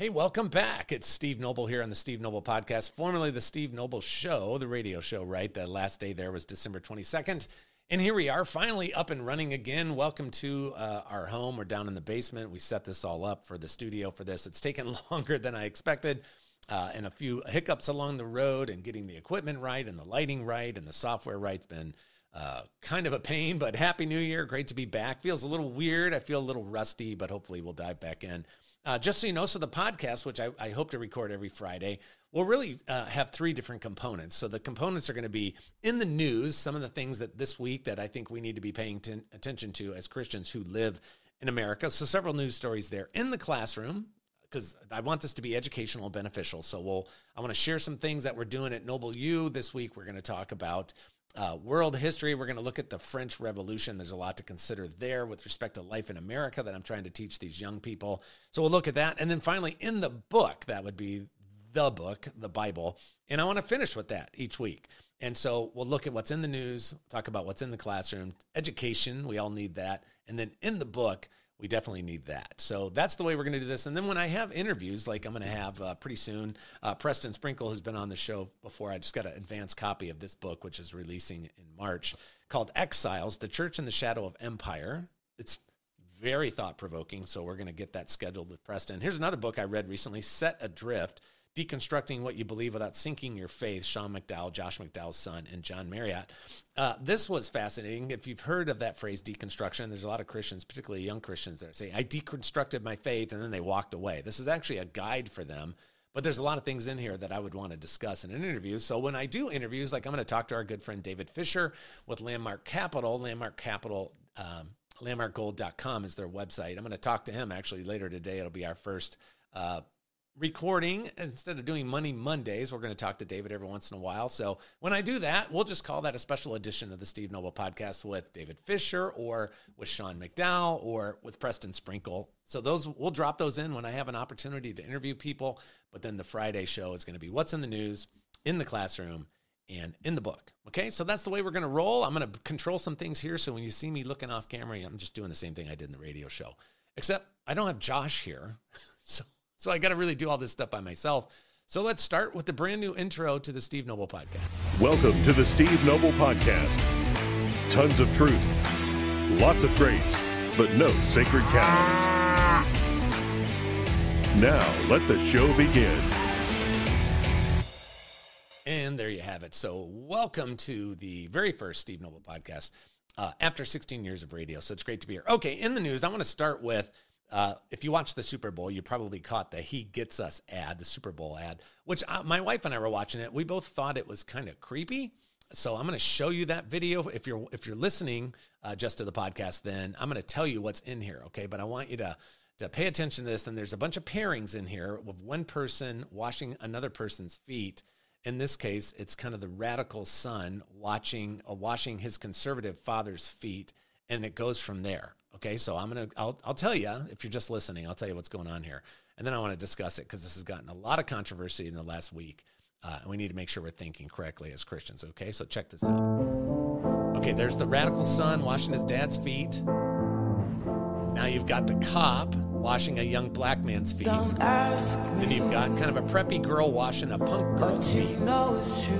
Hey, welcome back. It's Steve Noble here on the Steve Noble Podcast, formerly the Steve Noble Show, the radio show, right? The last day there was December 22nd. And here we are, finally up and running again. Welcome to uh, our home. We're down in the basement. We set this all up for the studio for this. It's taken longer than I expected, uh, and a few hiccups along the road, and getting the equipment right, and the lighting right, and the software right. It's been uh, kind of a pain, but Happy New Year. Great to be back. Feels a little weird. I feel a little rusty, but hopefully we'll dive back in. Uh, just so you know, so the podcast, which I, I hope to record every Friday, will really uh, have three different components. So the components are going to be in the news, some of the things that this week that I think we need to be paying attention to as Christians who live in America. So several news stories there in the classroom because I want this to be educational and beneficial. So we'll I want to share some things that we're doing at Noble U this week. We're going to talk about uh, world history. We're going to look at the French Revolution. There's a lot to consider there with respect to life in America that I'm trying to teach these young people. So we'll look at that. And then finally, in the book, that would be the book, the Bible. And I want to finish with that each week. And so we'll look at what's in the news, talk about what's in the classroom, education, we all need that. And then in the book, we definitely need that. So that's the way we're going to do this. And then when I have interviews, like I'm going to have uh, pretty soon, uh, Preston Sprinkle, who's been on the show before, I just got an advance copy of this book, which is releasing in March, called Exiles The Church in the Shadow of Empire. It's very thought provoking. So we're going to get that scheduled with Preston. Here's another book I read recently Set Adrift Deconstructing What You Believe Without Sinking Your Faith, Sean McDowell, Josh McDowell's son, and John Marriott. Uh, this was fascinating. If you've heard of that phrase, deconstruction, there's a lot of Christians, particularly young Christians, that say, I deconstructed my faith and then they walked away. This is actually a guide for them. But there's a lot of things in here that I would want to discuss in an interview. So when I do interviews, like I'm going to talk to our good friend David Fisher with Landmark Capital, Landmark Capital. Um, landmarkgold.com is their website. I'm going to talk to him actually later today. It'll be our first uh, recording instead of doing Money Mondays. We're going to talk to David every once in a while. So when I do that, we'll just call that a special edition of the Steve Noble podcast with David Fisher or with Sean McDowell or with Preston Sprinkle. So those we'll drop those in when I have an opportunity to interview people. But then the Friday show is going to be what's in the news, in the classroom, and in the book. Okay, so that's the way we're going to roll. I'm going to control some things here. So when you see me looking off camera, I'm just doing the same thing I did in the radio show, except I don't have Josh here. so so I got to really do all this stuff by myself. So let's start with the brand new intro to the Steve Noble podcast. Welcome to the Steve Noble podcast. Tons of truth, lots of grace, but no sacred cows. Now let the show begin. And there you have it. So, welcome to the very first Steve Noble podcast uh, after 16 years of radio. So, it's great to be here. Okay, in the news, I want to start with uh, if you watch the Super Bowl, you probably caught the "He Gets Us" ad, the Super Bowl ad, which uh, my wife and I were watching it. We both thought it was kind of creepy. So I'm going to show you that video. If you're if you're listening uh, just to the podcast, then I'm going to tell you what's in here. Okay, but I want you to to pay attention to this. And there's a bunch of pairings in here with one person washing another person's feet. In this case, it's kind of the radical son watching uh, washing his conservative father's feet, and it goes from there. Okay, so I'm gonna I'll I'll tell you if you're just listening, I'll tell you what's going on here, and then I want to discuss it because this has gotten a lot of controversy in the last week, uh, and we need to make sure we're thinking correctly as Christians. Okay, so check this out. Okay, there's the radical son washing his dad's feet. Now you've got the cop washing a young black man's feet. Then you've got kind of a preppy girl washing a punk girl's feet.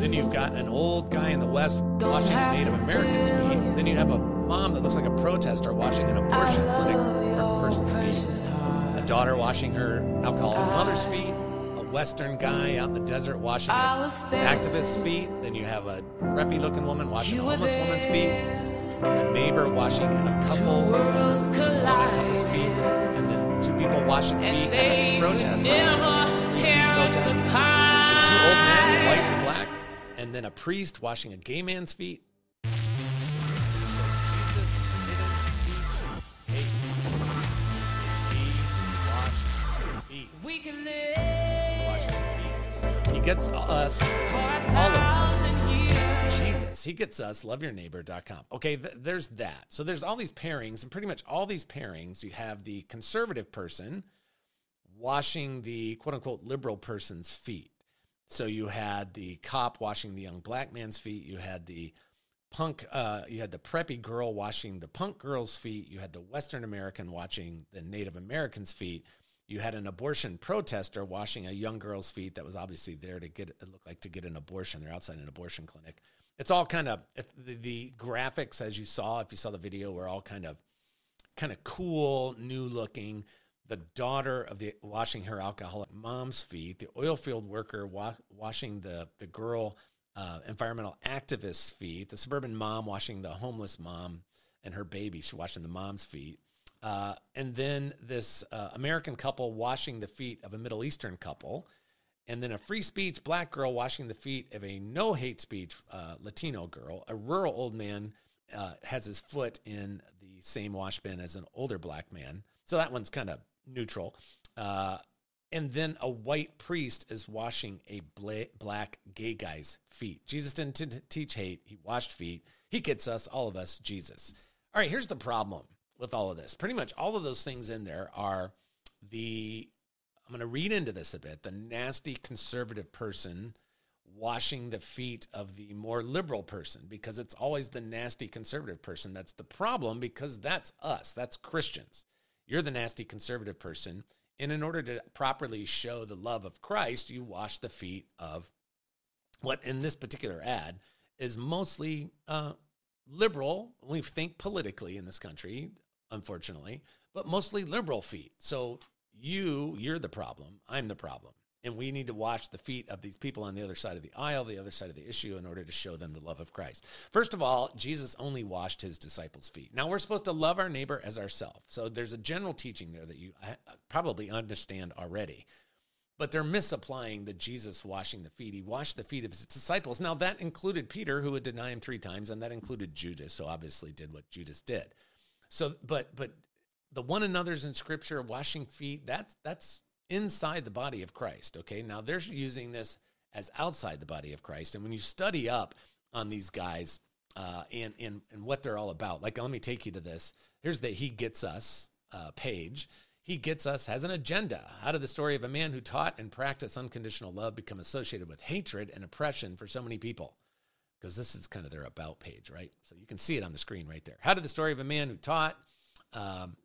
Then you've got an old guy in the West washing a Native American's feet. Then you have a mom that looks like a protester washing an abortion clinic person's feet. A daughter washing her alcoholic mother's feet. A Western guy out in the desert washing an activist's feet. Then you have a preppy looking woman washing a homeless woman's feet a neighbor washing a couple on a couple's feet, and then two people washing feet at a protest. protest. Two old men, white and black, and then a priest washing a gay man's feet. Gets us, all of us, Jesus, he gets us, loveyourneighbor.com. Okay, th- there's that. So there's all these pairings, and pretty much all these pairings, you have the conservative person washing the quote unquote liberal person's feet. So you had the cop washing the young black man's feet. You had the punk, uh, you had the preppy girl washing the punk girl's feet. You had the Western American watching the Native American's feet. You had an abortion protester washing a young girl's feet that was obviously there to get it looked like to get an abortion. They're outside an abortion clinic. It's all kind of the, the graphics as you saw, if you saw the video, were all kind of kind of cool, new looking. The daughter of the washing her alcoholic mom's feet, the oil field worker wa- washing the the girl uh, environmental activist's feet, the suburban mom washing the homeless mom and her baby, she's washing the mom's feet. Uh, and then this uh, American couple washing the feet of a Middle Eastern couple, and then a free speech black girl washing the feet of a no hate speech uh, Latino girl. A rural old man uh, has his foot in the same wash bin as an older black man. So that one's kind of neutral. Uh, and then a white priest is washing a black gay guy's feet. Jesus didn't t- teach hate, he washed feet. He gets us, all of us, Jesus. All right, here's the problem with all of this. Pretty much all of those things in there are the, I'm going to read into this a bit, the nasty conservative person washing the feet of the more liberal person because it's always the nasty conservative person that's the problem because that's us, that's Christians. You're the nasty conservative person. And in order to properly show the love of Christ, you wash the feet of what in this particular ad is mostly uh, liberal. We think politically in this country, unfortunately, but mostly liberal feet. So you, you're the problem. I'm the problem. And we need to wash the feet of these people on the other side of the aisle, the other side of the issue, in order to show them the love of Christ. First of all, Jesus only washed his disciples' feet. Now, we're supposed to love our neighbor as ourselves. So there's a general teaching there that you uh, probably understand already. But they're misapplying the Jesus washing the feet. He washed the feet of his disciples. Now, that included Peter, who would deny him three times, and that included Judas, so obviously did what Judas did. So, but, but, the one another's in scripture washing feet that's that's inside the body of Christ. Okay, now they're using this as outside the body of Christ, and when you study up on these guys uh, and and and what they're all about, like let me take you to this. Here's the He Gets Us uh, page. He Gets Us has an agenda. How did the story of a man who taught and practiced unconditional love become associated with hatred and oppression for so many people? Because this is kind of their about page, right? So you can see it on the screen right there. How did the story of a man who taught um,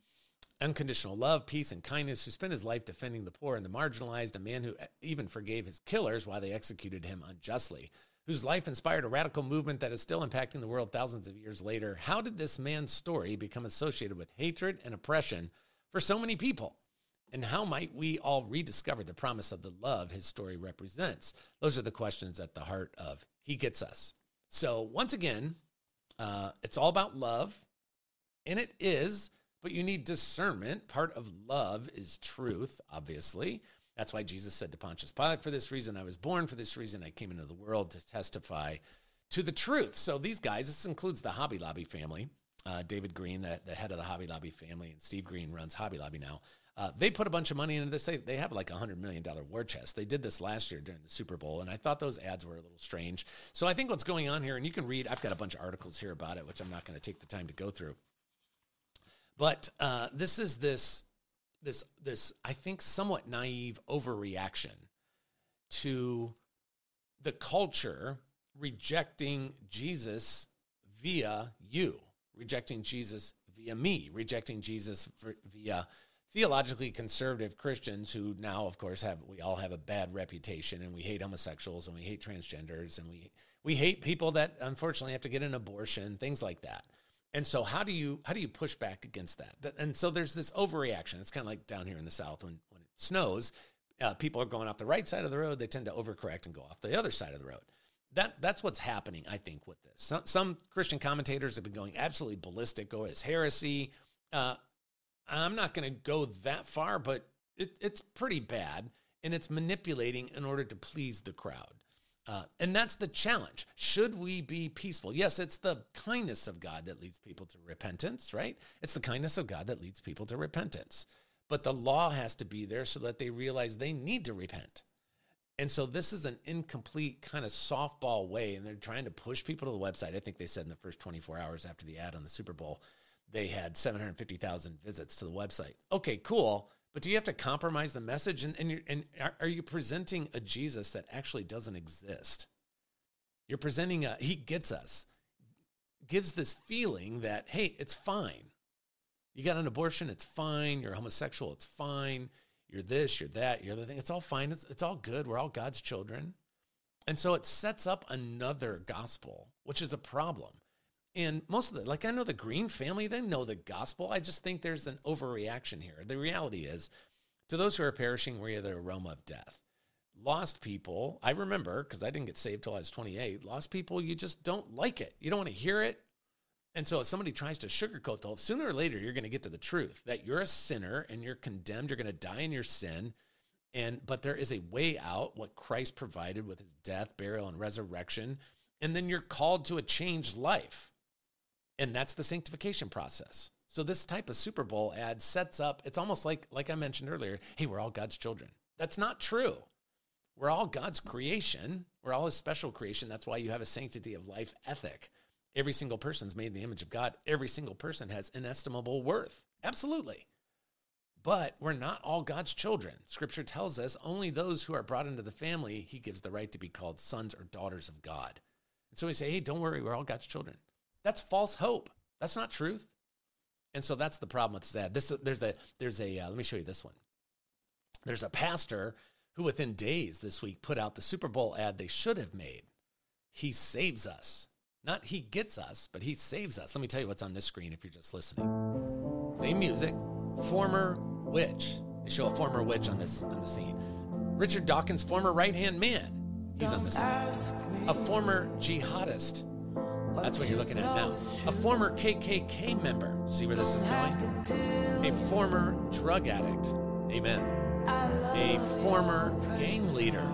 unconditional love, peace, and kindness, who spent his life defending the poor and the marginalized, a man who even forgave his killers while they executed him unjustly, whose life inspired a radical movement that is still impacting the world thousands of years later. How did this man's story become associated with hatred and oppression for so many people? And how might we all rediscover the promise of the love his story represents? Those are the questions at the heart of He Gets Us. So, once again, uh, it's all about love, and it is but you need discernment. Part of love is truth, obviously. That's why Jesus said to Pontius Pilate, For this reason I was born, for this reason I came into the world to testify to the truth. So these guys, this includes the Hobby Lobby family. Uh, David Green, the, the head of the Hobby Lobby family, and Steve Green runs Hobby Lobby now. Uh, they put a bunch of money into this. They, they have like a $100 million war chest. They did this last year during the Super Bowl, and I thought those ads were a little strange. So I think what's going on here, and you can read, I've got a bunch of articles here about it, which I'm not going to take the time to go through. But uh, this is this this this I think somewhat naive overreaction to the culture rejecting Jesus via you, rejecting Jesus via me, rejecting Jesus via theologically conservative Christians who now, of course, have we all have a bad reputation, and we hate homosexuals, and we hate transgenders, and we we hate people that unfortunately have to get an abortion, things like that. And so how do you how do you push back against that? And so there's this overreaction. It's kind of like down here in the south when when it snows, uh, people are going off the right side of the road. They tend to overcorrect and go off the other side of the road. That that's what's happening, I think, with this. Some, some Christian commentators have been going absolutely ballistic, go as heresy. Uh, I'm not going to go that far, but it, it's pretty bad, and it's manipulating in order to please the crowd. Uh, and that's the challenge. Should we be peaceful? Yes, it's the kindness of God that leads people to repentance, right? It's the kindness of God that leads people to repentance. But the law has to be there so that they realize they need to repent. And so this is an incomplete kind of softball way, and they're trying to push people to the website. I think they said in the first 24 hours after the ad on the Super Bowl, they had 750,000 visits to the website. Okay, cool. But do you have to compromise the message? And, and, and are you presenting a Jesus that actually doesn't exist? You're presenting a, he gets us, gives this feeling that, hey, it's fine. You got an abortion, it's fine. You're homosexual, it's fine. you're this, you're that, you're the thing. It's all fine. It's, it's all good. We're all God's children. And so it sets up another gospel, which is a problem. And most of the, like I know the Green family, they know the gospel. I just think there's an overreaction here. The reality is, to those who are perishing, we're the aroma of death. Lost people, I remember because I didn't get saved till I was 28. Lost people, you just don't like it. You don't want to hear it. And so if somebody tries to sugarcoat the whole, sooner or later, you're going to get to the truth that you're a sinner and you're condemned. You're going to die in your sin. And, but there is a way out, what Christ provided with his death, burial, and resurrection. And then you're called to a changed life. And that's the sanctification process. So this type of Super Bowl ad sets up, it's almost like, like I mentioned earlier, hey, we're all God's children. That's not true. We're all God's creation. We're all his special creation. That's why you have a sanctity of life ethic. Every single person's made in the image of God. Every single person has inestimable worth. Absolutely. But we're not all God's children. Scripture tells us only those who are brought into the family, he gives the right to be called sons or daughters of God. And so we say, hey, don't worry, we're all God's children. That's false hope. That's not truth. And so that's the problem with that. This there's a there's a uh, let me show you this one. There's a pastor who within days this week put out the Super Bowl ad they should have made. He saves us. Not he gets us, but he saves us. Let me tell you what's on this screen if you're just listening. Same music, former witch. They show a former witch on this on the scene. Richard Dawkins, former right-hand man. He's on the scene. A former jihadist. That's what you're looking at now. A former KKK member. See where this is going? A former drug addict. Amen. A former gang leader.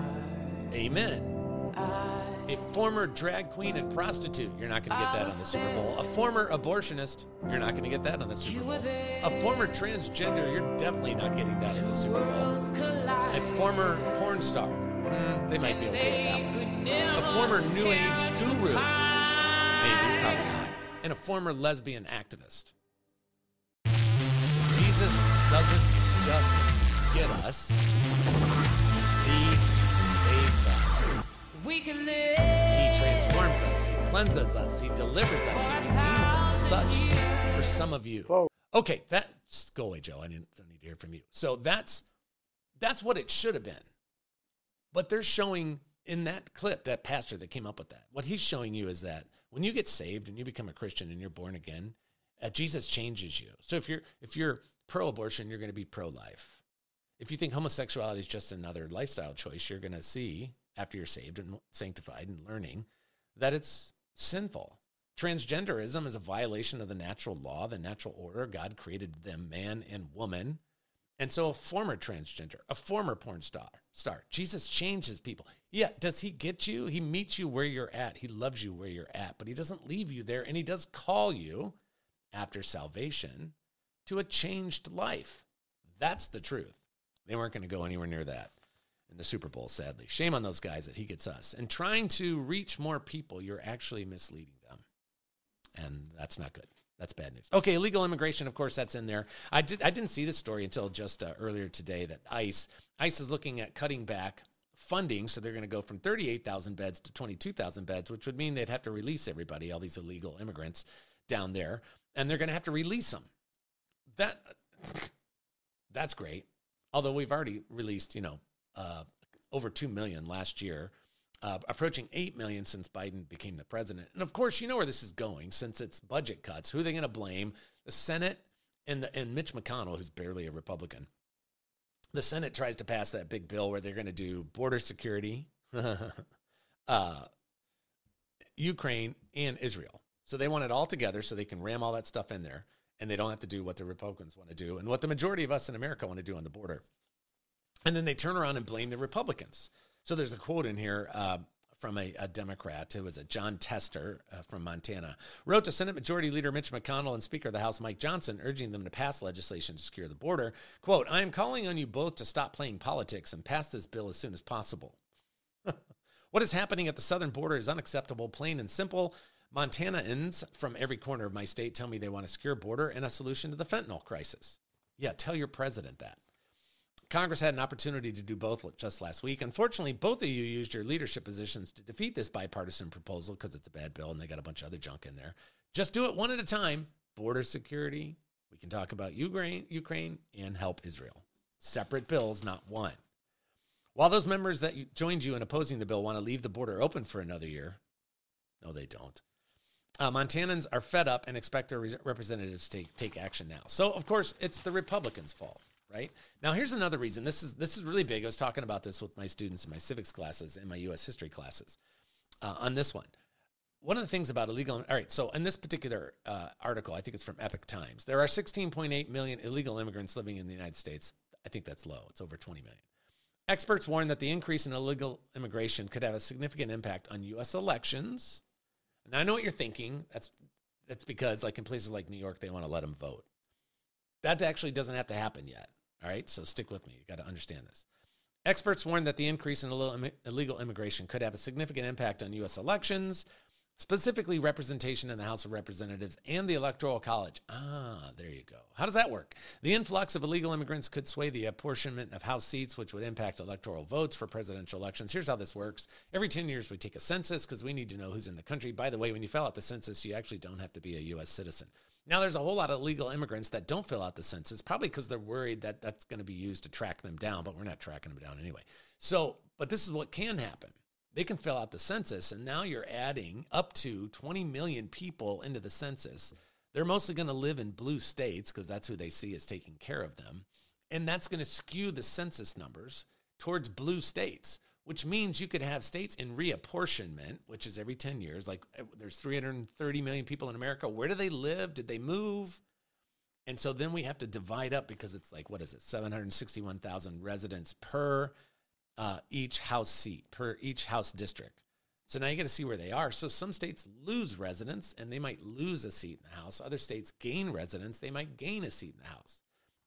Amen. A former drag queen and prostitute. You're not going to get that on the Super Bowl. A former abortionist. You're not going to get that on the Super Bowl. A former transgender. You're definitely not getting that in the Super Bowl. A former porn star. Mm, they might be okay with that one. A former New Age guru. Maybe, probably not. And a former lesbian activist. Jesus doesn't just get us, He saves us. We can live. He transforms us, He cleanses us, He delivers us, He redeems us. Such for some of you. Okay, that just go away, Joe. I didn't, don't need to hear from you. So that's that's what it should have been. But they're showing in that clip, that pastor that came up with that, what he's showing you is that when you get saved and you become a Christian and you're born again, uh, Jesus changes you. So if you're if you're pro-abortion, you're going to be pro-life. If you think homosexuality is just another lifestyle choice, you're going to see after you're saved and sanctified and learning that it's sinful. Transgenderism is a violation of the natural law, the natural order. God created them man and woman. And so a former transgender, a former porn star, star, Jesus changes people. Yeah, does he get you? He meets you where you're at. He loves you where you're at, but he doesn't leave you there and he does call you after salvation to a changed life. That's the truth. They weren't going to go anywhere near that in the Super Bowl, sadly. Shame on those guys that he gets us. And trying to reach more people, you're actually misleading them. And that's not good. That's bad news. Okay, illegal immigration, of course, that's in there. I, did, I didn't see this story until just uh, earlier today that ICE, ICE is looking at cutting back funding. So they're going to go from 38,000 beds to 22,000 beds, which would mean they'd have to release everybody, all these illegal immigrants down there, and they're going to have to release them. That That's great. Although we've already released, you know, uh, over 2 million last year uh, approaching 8 million since Biden became the president. And of course, you know where this is going since it's budget cuts. Who are they going to blame? The Senate and, the, and Mitch McConnell, who's barely a Republican. The Senate tries to pass that big bill where they're going to do border security, uh, Ukraine, and Israel. So they want it all together so they can ram all that stuff in there and they don't have to do what the Republicans want to do and what the majority of us in America want to do on the border. And then they turn around and blame the Republicans. So there's a quote in here uh, from a, a, Democrat. It was a Jon Tester uh, from Montana. Wrote to Senate Majority Leader Mitch McConnell and Speaker of the House Mike Johnson, urging them to pass legislation to secure the border. Quote, I am calling on you both to stop playing politics and pass this bill as soon as possible. what is happening at the southern border is unacceptable, plain and simple. Montanans from every corner of my state tell me they want a secure border and a solution to the fentanyl crisis. Yeah, tell your president that. Congress had an opportunity to do both just last week. Unfortunately, both of you used your leadership positions to defeat this bipartisan proposal because it's a bad bill and they got a bunch of other junk in there. Just do it one at a time. Border security. We can talk about Ukraine, Ukraine and help Israel. separate bills, not one. While those members that joined you in opposing the bill want to leave the border open for another year, no, they don't. Uh, Montanans are fed up and expect their representatives to take, take action now. So, of course, it's the Republicans' fault, right? Now, here's another reason. This is this is really big. I was talking about this with my students in my civics classes and my U.S. history classes uh, on this one. One of the things about illegal, all right, so in this particular uh, article, I think it's from Epoch Times, there are 16.8 million illegal immigrants living in the United States. I think that's low. It's over 20 million. Experts warn that the increase in illegal immigration could have a significant impact on U.S. elections. And I know what you're thinking. That's that's because, like in places like New York, they want to let them vote. That actually doesn't have to happen yet. All right, so stick with me. You got to understand this. Experts warn that the increase in illegal immigration could have a significant impact on U.S. elections, specifically representation in the House of Representatives and the Electoral College. Ah, there you go. How does that work? The influx of illegal immigrants could sway the apportionment of House seats, which would impact electoral votes for presidential elections. Here's how this works every 10 years, we take a census because we need to know who's in the country. By the way, when you fill out the census, you actually don't have to be a U.S. citizen. Now, there's a whole lot of illegal immigrants that don't fill out the census, probably because they're worried that that's going to be used to track them down, but we're not tracking them down anyway. So, but this is what can happen they can fill out the census, and now you're adding up to 20 million people into the census. They're mostly going to live in blue states because that's who they see as taking care of them. And that's going to skew the census numbers towards blue states, which means you could have states in reapportionment, which is every 10 years. Like eh, there's 330 million people in America. Where do they live? Did they move? And so then we have to divide up because it's like, what is it, 761,000 residents per uh, each House seat per each House district. So now you got to see where they are. So some states lose residents and they might lose a seat in the House. Other states gain residents, they might gain a seat in the House.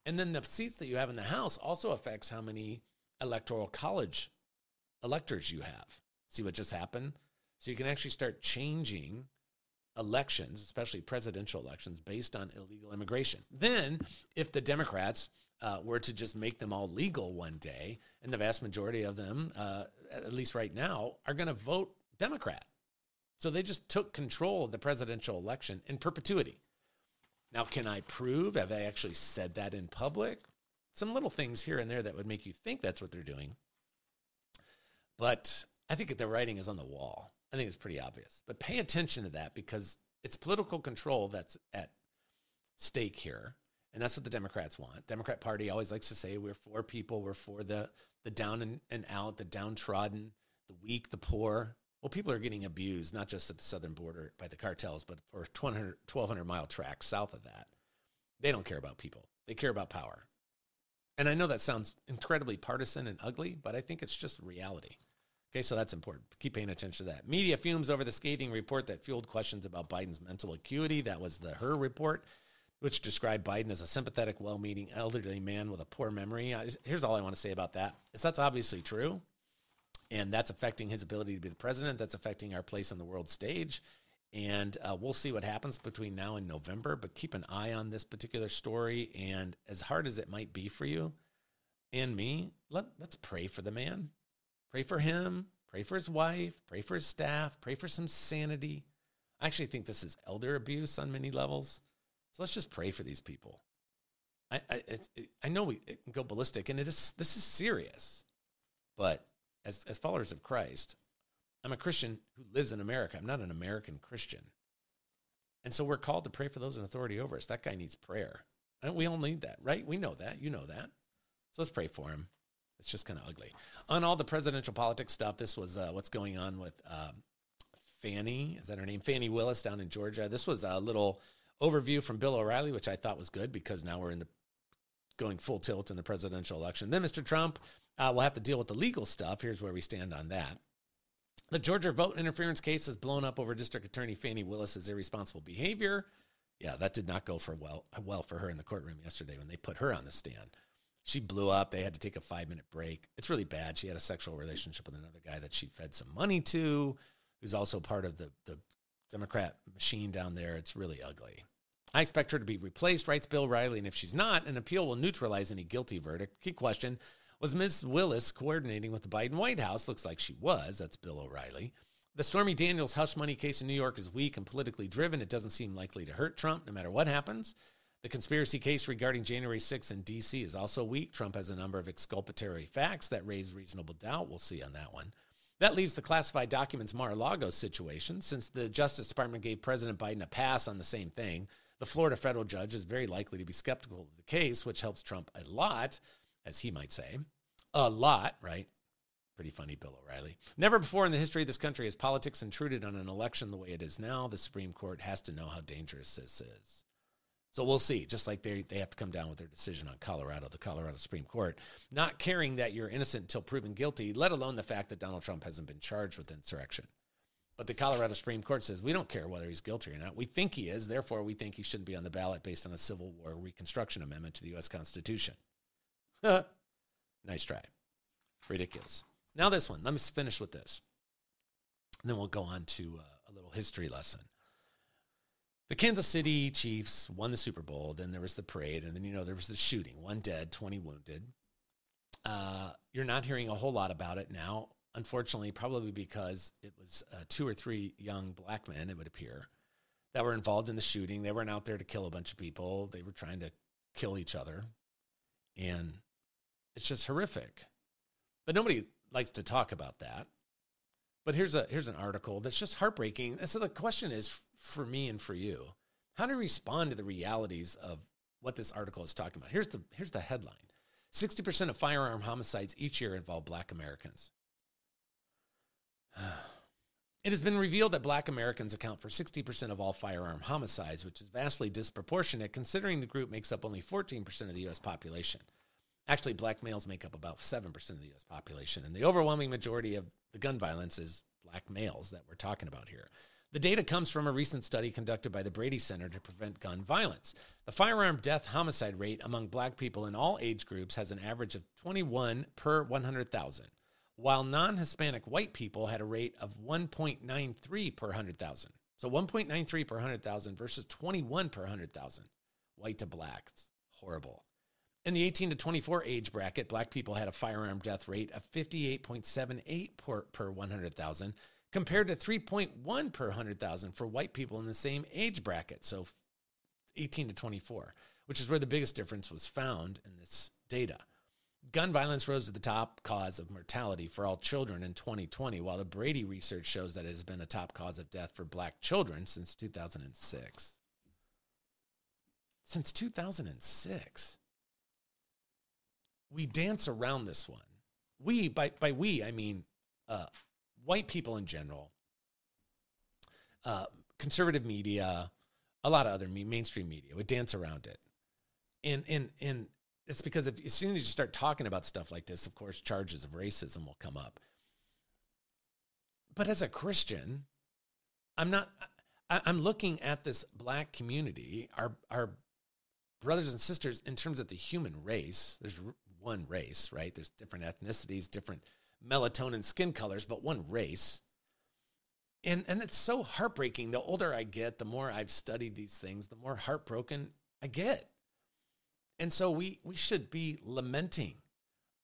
And then the seats that you have in the House also affects how many electoral college electors you have. See what just happened? So you can actually start changing elections, especially presidential elections, based on illegal immigration. Then, if the Democrats uh, were to just make them all legal one day, and the vast majority of them, uh, at least right now, are going to vote Democrat. So they just took control of the presidential election in perpetuity. Now, can I prove? Have I actually said that in public? Some little things here and there that would make you think that's what they're doing. But I think the writing is on the wall. I think it's pretty obvious. But pay attention to that because it's political control that's at stake here. And that's what the Democrats want. Democrat Party always likes to say we're for people, we're for the the down and, and out, the downtrodden, the weak, the poor. Well, people are getting abused, not just at the southern border by the cartels, but for 1,200, 1,200 mile tracks south of that. They don't care about people. They care about power. And I know that sounds incredibly partisan and ugly, but I think it's just reality. Okay, so that's important. Keep paying attention to that. Media fumes over the scathing report that fueled questions about Biden's mental acuity. That was the Hur report which described Biden as a sympathetic, well meaning elderly man with a poor memory. Here's all I want to say about that is that's obviously true. And that's affecting his ability to be the president. That's affecting our place on the world stage. And uh, we'll see what happens between now and November. But keep an eye on this particular story. And as hard as it might be for you and me, let, let's pray for the man. Pray for him. Pray for his wife. Pray for his staff. Pray for some sanity. I actually think this is elder abuse on many levels. So let's just pray for these people. I I, it, I know we go ballistic, and it is this is serious, but as as followers of Christ, I'm a Christian who lives in America. I'm not an American Christian, and so we're called to pray for those in authority over us. That guy needs prayer, and we all need that, right? We know that. You know that. So let's pray for him. It's just kind of ugly. On all the presidential politics stuff, this was uh, what's going on with um, Fani. Is that her name? Fani Willis down in Georgia. This was a little overview from Bill O'Reilly, which I thought was good because now we're in the going full tilt in the presidential election. Then Mr. Trump uh, will have to deal with the legal stuff. Here's where we stand on that. The Georgia vote interference case has blown up over District Attorney Fani Willis's irresponsible behavior. Yeah, that did not go for well well for her in the courtroom yesterday when they put her on the stand. She blew up. They had to take a five minute break. It's really bad. She had a sexual relationship with another guy that she fed some money to, who's also part of the the Democrat machine down there. It's really ugly. I expect her to be replaced, writes Bill Riley, and if she's not, an appeal will neutralize any guilty verdict. Key question Was Ms. Willis coordinating with the Biden White House? Looks like she was. That's Bill O'Reilly. The Stormy Daniels hush money case in New York is weak and politically driven. It doesn't seem likely to hurt Trump no matter what happens. The conspiracy case regarding January 6th in D.C. is also weak. Trump has a number of exculpatory facts that raise reasonable doubt. We'll see on that one. That leaves the classified documents Mar a Lago situation. Since the Justice Department gave President Biden a pass on the same thing, the Florida federal judge is very likely to be skeptical of the case, which helps Trump a lot, as he might say. A lot, right? Pretty funny, Bill O'Reilly. Never before in the history of this country has politics intruded on an election the way it is now. The Supreme Court has to know how dangerous this is. So we'll see. Just like they they have to come down with their decision on Colorado, the Colorado Supreme Court, not caring that you're innocent until proven guilty, let alone the fact that Donald Trump hasn't been charged with insurrection. But the Colorado Supreme Court says we don't care whether he's guilty or not. We think he is. Therefore, we think he shouldn't be on the ballot based on a Civil War Reconstruction Amendment to the U.S. Constitution. nice try. Ridiculous. Now, this one. Let me finish with this. And then we'll go on to uh, a little history lesson the Kansas City Chiefs won the Super Bowl. Then there was the parade, and then you know there was the shooting. One dead, twenty wounded. Uh, you're not hearing a whole lot about it now, unfortunately, probably because it was uh, two or three young black men. It would appear that were involved in the shooting. They weren't out there to kill a bunch of people. They were trying to kill each other, and it's just horrific. But nobody likes to talk about that. But here's a here's an article that's just heartbreaking. And so the question is for me and for you, how to respond to the realities of what this article is talking about. Here's the here's the headline. 60% of firearm homicides each year involve black Americans. It has been revealed that black Americans account for 60% of all firearm homicides, which is vastly disproportionate considering the group makes up only 14% of the US population. Actually, black males make up about 7% of the US population, and the overwhelming majority of the gun violence is black males that we're talking about here. The data comes from a recent study conducted by the Brady Center to Prevent Gun Violence. The firearm death homicide rate among black people in all age groups has an average of 21 per 100,000, while non Hispanic white people had a rate of 1.93 per 100,000. So 1.93 per 100,000 versus 21 per 100,000. White to black. Horrible. In the 18 to 24 age bracket, black people had a firearm death rate of 58.78 per, per 100,000 compared to 3.1 per 100,000 for white people in the same age bracket, so 18 to 24, which is where the biggest difference was found in this data. Gun violence rose to the top cause of mortality for all children in 2020, while the Brady research shows that it has been a top cause of death for black children since 2006. Since 2006 we dance around this one. We, by, by we, I mean uh, white people in general, uh, conservative media, a lot of other mainstream media would dance around it. And, and, and it's because if, as soon as you start talking about stuff like this, of course, charges of racism will come up. But as a Christian, I'm not, I, I'm looking at this black community, our, our brothers and sisters, in terms of the human race. There's one race, right? There's different ethnicities, different melatonin skin colors, but one race. And and it's so heartbreaking. The older I get, the more I've studied these things, the more heartbroken I get. And so we we should be lamenting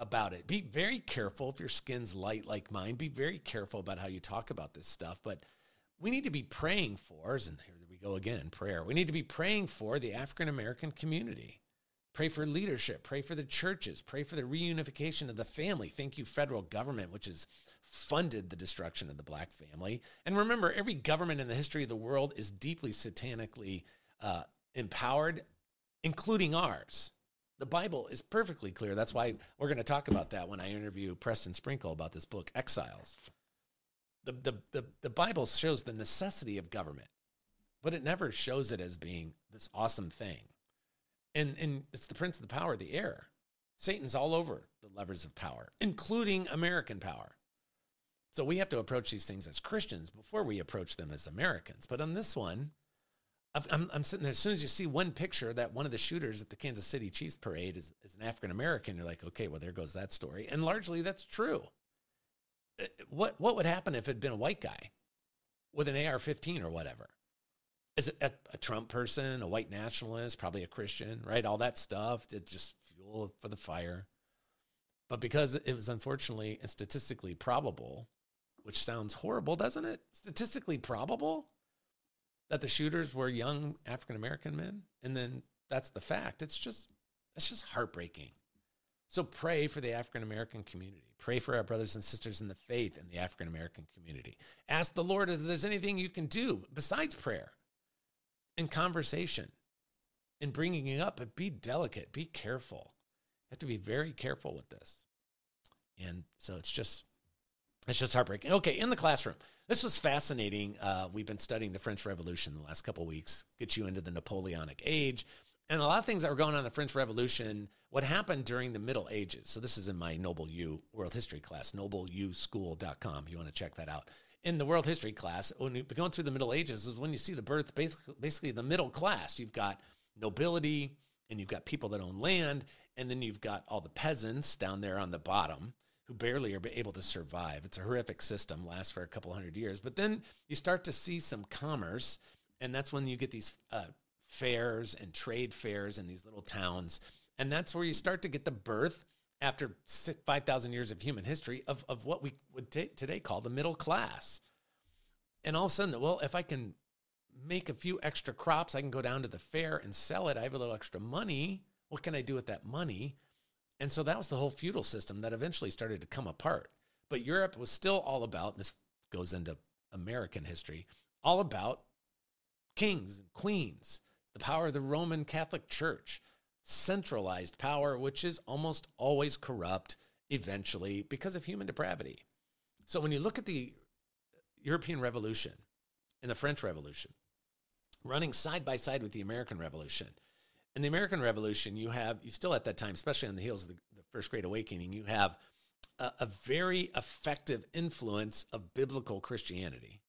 about it. Be very careful if your skin's light like mine. Be very careful about how you talk about this stuff, but we need to be praying for, and here we go again, prayer. We need to be praying for the African American community. Pray for leadership. Pray for the churches. Pray for the reunification of the family. Thank you, federal government, which has funded the destruction of the black family. And remember, every government in the history of the world is deeply satanically uh, empowered, including ours. The Bible is perfectly clear. That's why we're going to talk about that when I interview Preston Sprinkle about this book, Exiles. The, the, the, the Bible shows the necessity of government, but it never shows it as being this awesome thing. And, and it's the prince of the power of the air. Satan's all over the levers of power, including American power. So we have to approach these things as Christians before we approach them as Americans. But on this one, I'm, I'm sitting there. As soon as you see one picture that one of the shooters at the Kansas City Chiefs parade is, is an African American, you're like, okay, well, there goes that story. And largely that's true. Uh, what, what would happen if it had been a white guy with an AR 15 or whatever? Is it a, a, Trump person, a white nationalist, probably a Christian, right? All that stuff. It's just fuel for the fire. But because it was unfortunately and statistically probable, which sounds horrible, doesn't it? Statistically probable that the shooters were young African American men. And then that's the fact. It's just it's just heartbreaking. So pray for the African American community. Pray for our brothers and sisters in the faith in the African American community. Ask the Lord if there's anything you can do besides prayer and conversation and bringing it up, but be delicate, be careful. You have to be very careful with this. And so it's just it's just heartbreaking. Okay, in the classroom. This was fascinating. Uh, we've been studying the French Revolution the last couple weeks, get you into the Napoleonic age. And a lot of things that were going on in the French Revolution, what happened during the Middle Ages. So this is in my Noble U World History class, nobleuschool.com. You want to check that out. In the World History class, when you're going through the Middle Ages, is when you see the birth, basically the middle class. You've got nobility, and you've got people that own land, and then you've got all the peasants down there on the bottom who barely are able to survive. It's a horrific system, lasts for a couple hundred years. But then you start to see some commerce, and that's when you get these uh, fairs and trade fairs in these little towns. And that's where you start to get the birth after 5,000 years of human history of, of what we would t- today call the middle class. And all of a sudden, well, if I can make a few extra crops, I can go down to the fair and sell it. I have a little extra money. What can I do with that money? And so that was the whole feudal system that eventually started to come apart. But Europe was still all about, and this goes into American history, all about kings and queens, the power of the Roman Catholic Church, centralized power, which is almost always corrupt eventually because of human depravity. So when you look at the European Revolution and the French Revolution, running side by side with the American Revolution, in the American Revolution, you have, you still at that time, especially on the heels of the, the First Great Awakening, you have a, a very effective influence of biblical Christianity.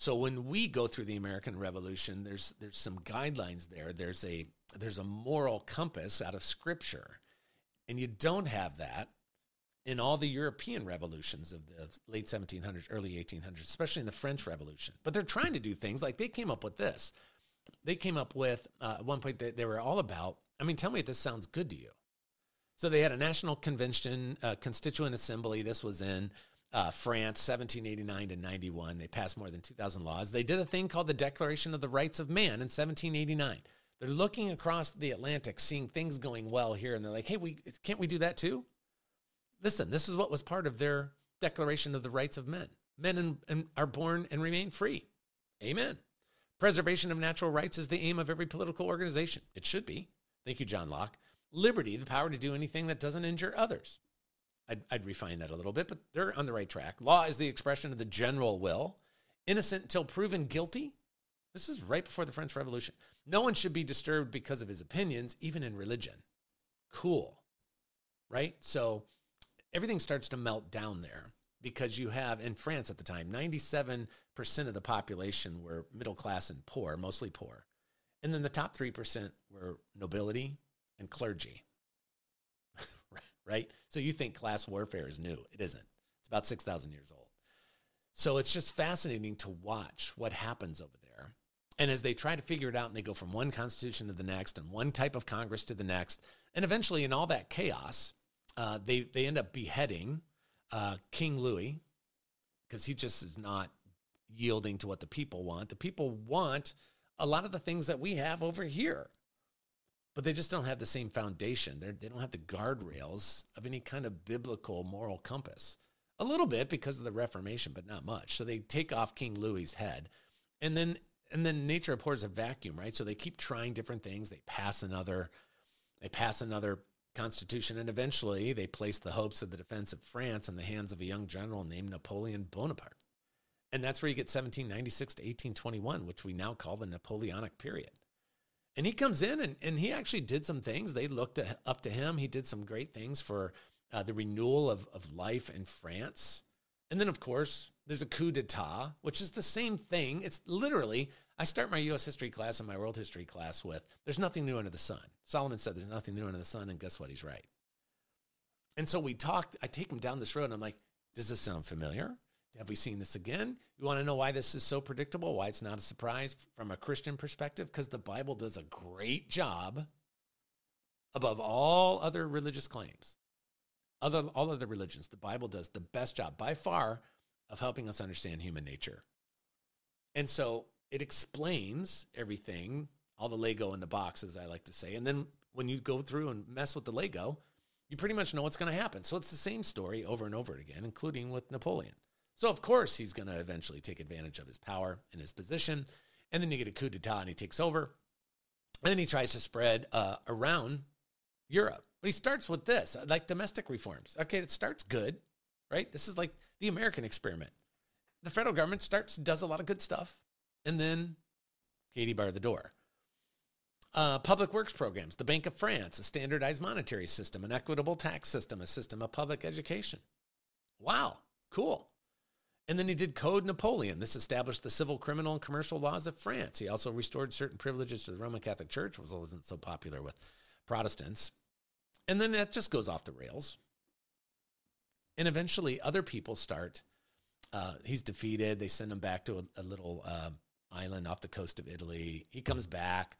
So when we go through the American Revolution, there's there's some guidelines there. There's a there's a moral compass out of Scripture, and you don't have that in all the European revolutions of the late 1700s, early 1800s, especially in the French Revolution. But they're trying to do things like they came up with this they came up with uh, at one point that they were all about. I mean, tell me if this sounds good to you. So they had a national convention, uh, constituent assembly. This was in uh, France, 1789 to 91. They passed more than 2,000 laws. They did a thing called the Declaration of the Rights of Man in 1789. They're looking across the Atlantic, seeing things going well here, and they're like, "Hey, we can't we do that too?" Listen, this is what was part of their Declaration of the Rights of Men. Men and, and are born and remain free. Amen. Preservation of natural rights is the aim of every political organization. It should be. Thank you, John Locke. Liberty, the power to do anything that doesn't injure others. I'd, I'd, refine that a little bit, but they're on the right track. Law is the expression of the general will. Innocent until proven guilty. This is right before the French Revolution. No one should be disturbed because of his opinions, even in religion. Cool. Right? So everything starts to melt down there because you have in France at the time 97% of the population were middle class and poor, mostly poor. And then the top 3% were nobility and clergy. Right? So you think class warfare is new. It isn't. It's about 6,000 years old. So it's just fascinating to watch what happens over there. And as they try to figure it out and they go from one constitution to the next and one type of Congress to the next, and eventually in all that chaos, uh, they, they end up beheading uh, King Louis, because he just is not yielding to what the people want. The people want a lot of the things that we have over here, but they just don't have the same foundation. They're, they don't have the guardrails of any kind of biblical moral compass. A little bit because of the Reformation, but not much. So they take off King Louis's head, and then and then nature abhors a vacuum, right? So they keep trying different things. They pass another, they pass another Constitution, and eventually they place the hopes of the defense of France in the hands of a young general named Napoleon Bonaparte. And that's where you get 1796 to 1821, which we now call the Napoleonic period. And he comes in and, and he actually did some things. They looked up to him. He did some great things for uh, the renewal of, of life in France. And then, of course, there's a coup d'etat, which is the same thing. It's literally, I start my US history class and my world history class with there's nothing new under the sun. Solomon said there's nothing new under the sun, and guess what? He's right. And so we talk, I take him down this road, and I'm like, does this sound familiar? Have we seen this again? You want to know why this is so predictable? Why it's not a surprise from a Christian perspective? Because the Bible does a great job above all other religious claims. Other, all other religions, the Bible does the best job by far of helping us understand human nature. And so it explains everything all the Lego in the box, as I like to say. And then when you go through and mess with the Lego, you pretty much know what's going to happen. So it's the same story over and over again, including with Napoleon. So, of course, he's going to eventually take advantage of his power and his position. And then you get a coup d'etat and he takes over. And then he tries to spread uh, around Europe. But he starts with this, like domestic reforms. Okay, it starts good, right? This is like the American experiment. The federal government starts, does a lot of good stuff, and then Katie bar the door. Uh, public works programs, the Bank of France, a standardized monetary system, an equitable tax system, a system of public education. Wow, cool. And then he did Code Napoleon. This established the civil, criminal, and commercial laws of France. He also restored certain privileges to the Roman Catholic Church, which wasn't so popular with Protestants. And then that just goes off the rails. And eventually, other people start. Uh, he's defeated. They send him back to a, a little uh, island off the coast of Italy. He comes back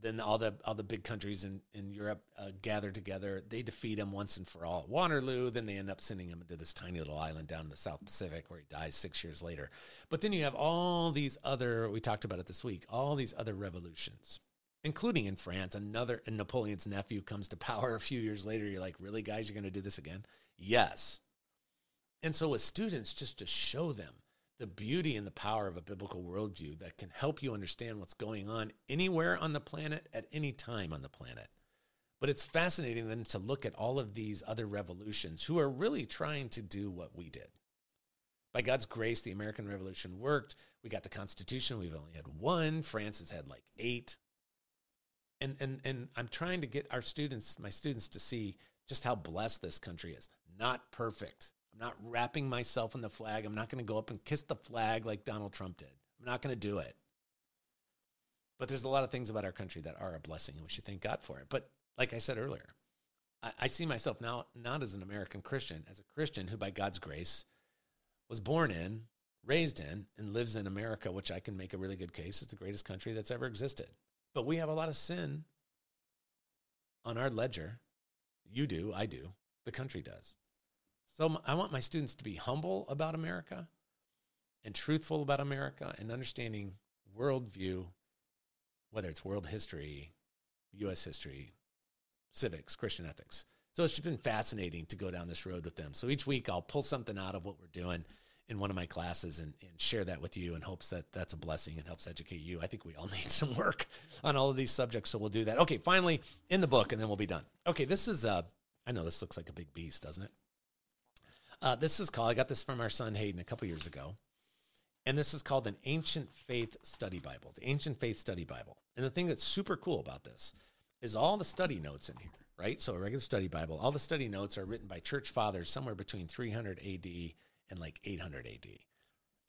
then all the all the big countries in in Europe uh, gather together. They defeat him once and for all at Waterloo. Then they end up sending him into this tiny little island down in the South Pacific, where he dies six years later. But then you have all these other. We talked about it this week. All these other revolutions, including in France. Another and Napoleon's nephew comes to power a few years later. You're like, really, guys, you're going to do this again? Yes. And so with students, just to show them the beauty and the power of a biblical worldview that can help you understand what's going on anywhere on the planet at any time on the planet. But it's fascinating then to look at all of these other revolutions who are really trying to do what we did. By God's grace, the American Revolution worked. We got the Constitution. We've only had one. France has had like eight. And, and, and I'm trying to get our students, my students, to see just how blessed this country is. Not perfect. I'm not wrapping myself in the flag. I'm not going to go up and kiss the flag like Donald Trump did. I'm not going to do it. But there's a lot of things about our country that are a blessing, and we should thank God for it. But like I said earlier, I, I see myself now not as an American Christian, as a Christian who, by God's grace, was born in, raised in, and lives in America, which I can make a really good case is the greatest country that's ever existed. But we have a lot of sin on our ledger. You do, I do, the country does. So I want my students to be humble about America and truthful about America and understanding worldview, whether it's world history, U.S. history, civics, Christian ethics. So it's just been fascinating to go down this road with them. So each week I'll pull something out of what we're doing in one of my classes and, and share that with you in hopes that that's a blessing and helps educate you. I think we all need some work on all of these subjects, so we'll do that. Okay, finally in the book, and then we'll be done. Okay, this is, uh, I know this looks like a big beast, doesn't it? Uh, this is called, I got this from our son Hayden a couple years ago. And this is called an Ancient Faith Study Bible, the Ancient Faith Study Bible. And the thing that's super cool about this is all the study notes in here, right? So a regular study Bible, all the study notes are written by church fathers somewhere between 300 AD and like 800 AD.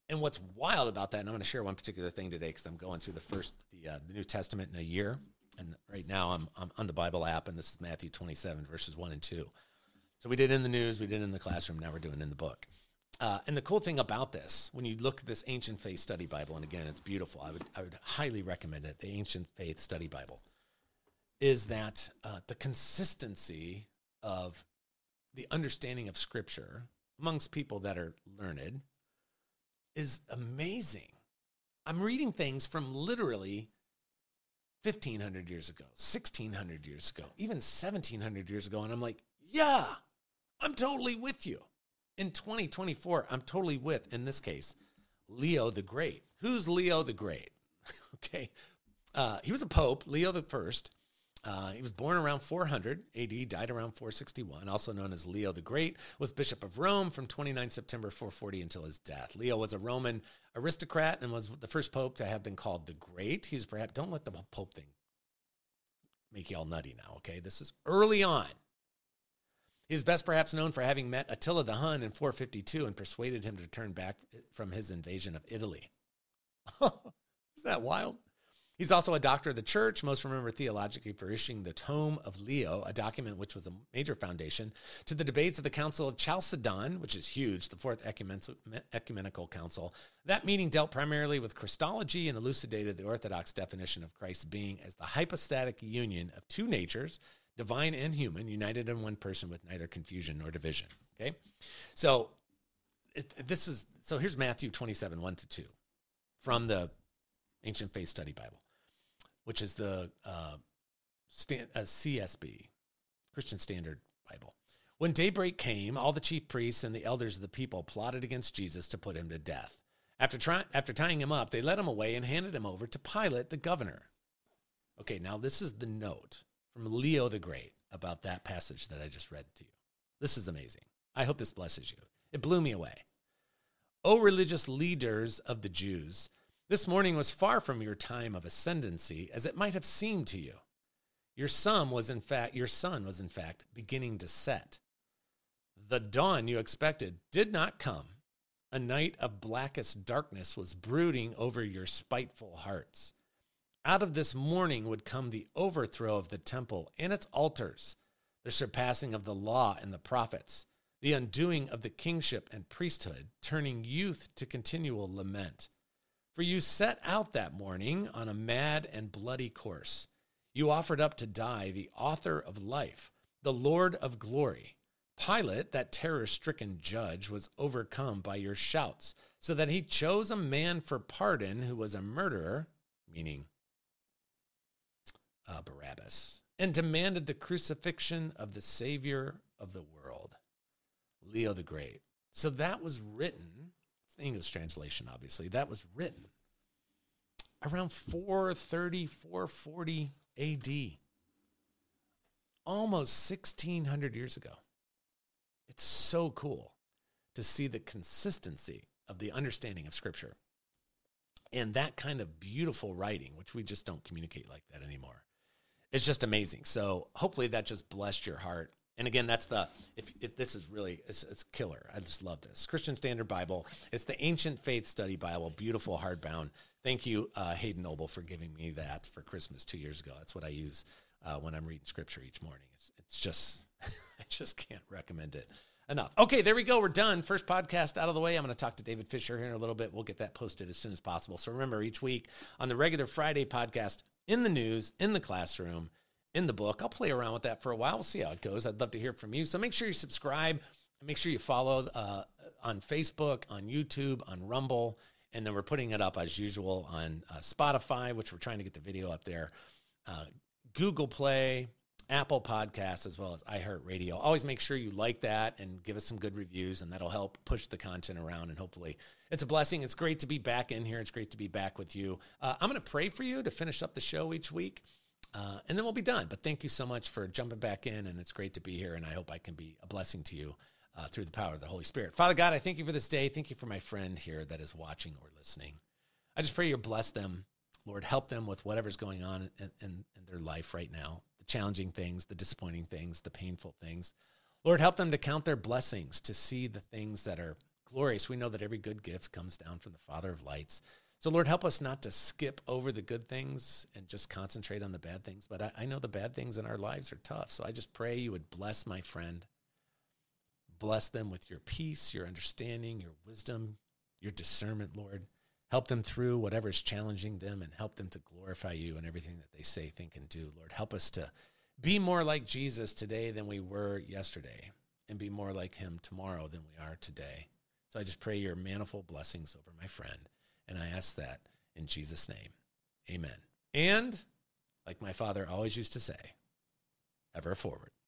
And what's wild about that, and I'm going to share one particular thing today because I'm going through the first, the, uh, the New Testament in a year. And right now I'm, I'm on the Bible app, and this is Matthew 27, verses 1 and 2. So we did in the news, we did in the classroom, now we're doing in the book. Uh, and the cool thing about this, when you look at this Ancient Faith Study Bible, and again, it's beautiful. I would I would highly recommend it. The Ancient Faith Study Bible is that uh, the consistency of the understanding of Scripture amongst people that are learned is amazing. I'm reading things from literally 1500 years ago, 1600 years ago, even 1700 years ago, and I'm like, yeah, I'm totally with you. In 2024, I'm totally with, in this case, Leo the Great. Who's Leo the Great? okay. Uh, he was a pope, Leo the First. Uh, he was born around 400 AD, died around 461, also known as Leo the Great, was Bishop of Rome from 29 September 440 until his death. Leo was a Roman aristocrat and was the first pope to have been called the Great. He's perhaps, don't let the pope thing make you all nutty now, okay? This is early on. He's best perhaps known for having met Attila the Hun in 452 and persuaded him to turn back from his invasion of Italy. Isn't that wild? He's also a doctor of the church, most remembered theologically for issuing the Tome of Leo, a document which was a major foundation to the debates of the Council of Chalcedon, which is huge, the fourth ecumenical council. That meeting dealt primarily with Christology and elucidated the Orthodox definition of Christ's being as the hypostatic union of two natures, divine and human, united in one person with neither confusion nor division. Okay? So it, this is so here's Matthew 27, 1 to 2 from the Ancient Faith Study Bible. which is the uh, stand, uh, CSB, Christian Standard Bible. When daybreak came, all the chief priests and the elders of the people plotted against Jesus to put him to death. After, try, after tying him up, they led him away and handed him over to Pilate, the governor. Okay, now this is the note from Leo the Great about that passage that I just read to you. This is amazing. I hope this blesses you. It blew me away. O religious leaders of the Jews, this morning was far from your time of ascendancy, as it might have seemed to you. Your sun was in fact your sun was in fact beginning to set. The dawn you expected did not come. A night of blackest darkness was brooding over your spiteful hearts. Out of this morning would come the overthrow of the temple and its altars, the surpassing of the law and the prophets, the undoing of the kingship and priesthood, turning youth to continual lament. For you set out that morning on a mad and bloody course. You offered up to die the author of life, the Lord of glory. Pilate, that terror stricken judge, was overcome by your shouts, so that he chose a man for pardon who was a murderer, meaning uh, Barabbas, and demanded the crucifixion of the Savior of the world, Leo the Great. So that was written, it's the English translation, obviously, that was written around 430, 440 AD, almost 1600 years ago. It's so cool to see the consistency of the understanding of Scripture and that kind of beautiful writing, which we just don't communicate like that anymore. It's just amazing. So hopefully that just blessed your heart. And again, that's the if, if this is really it's, it's killer. I just love this Christian Standard Bible. It's the Ancient Faith Study Bible, beautiful hardbound. Thank you, uh, Hayden Noble, for giving me that for Christmas two years ago. That's what I use uh, when I'm reading Scripture each morning. It's, it's just I just can't recommend it enough. Okay, there we go. We're done. First podcast out of the way. I'm going to talk to David Fisher here in a little bit. We'll get that posted as soon as possible. So remember, each week on the regular Friday podcast, in the news, in the classroom, in the book, I'll play around with that for a while. We'll see how it goes. I'd love to hear from you. So make sure you subscribe. Make sure you follow uh, on Facebook, on YouTube, on Rumble. And then we're putting it up as usual on uh, Spotify, which we're trying to get the video up there. Uh, Google Play, Apple Podcasts as well as iHeartRadio. Always make sure you like that and give us some good reviews, and that'll help push the content around. And hopefully, it's a blessing. It's great to be back in here. It's great to be back with you. Uh, I'm going to pray for you to finish up the show each week, uh, and then we'll be done. But thank you so much for jumping back in, and it's great to be here. And I hope I can be a blessing to you uh, through the power of the Holy Spirit. Father God, I thank you for this day. Thank you for my friend here that is watching or listening. I just pray you bless them. Lord, help them with whatever's going on in, in, in their life right now challenging things, the disappointing things, the painful things. Lord, help them to count their blessings, to see the things that are glorious. We know that every good gift comes down from the Father of lights. So, Lord, help us not to skip over the good things and just concentrate on the bad things. But I, I, know the bad things in our lives are tough. So I just pray you would bless my friend. Bless them with your peace, your understanding, your wisdom, your discernment, Lord. Help them through whatever is challenging them and help them to glorify you in everything that they say, think, and do. Lord, help us to be more like Jesus today than we were yesterday and be more like him tomorrow than we are today. So I just pray your manifold blessings over my friend. And I ask that in Jesus' name. Amen. And like my father always used to say, ever forward.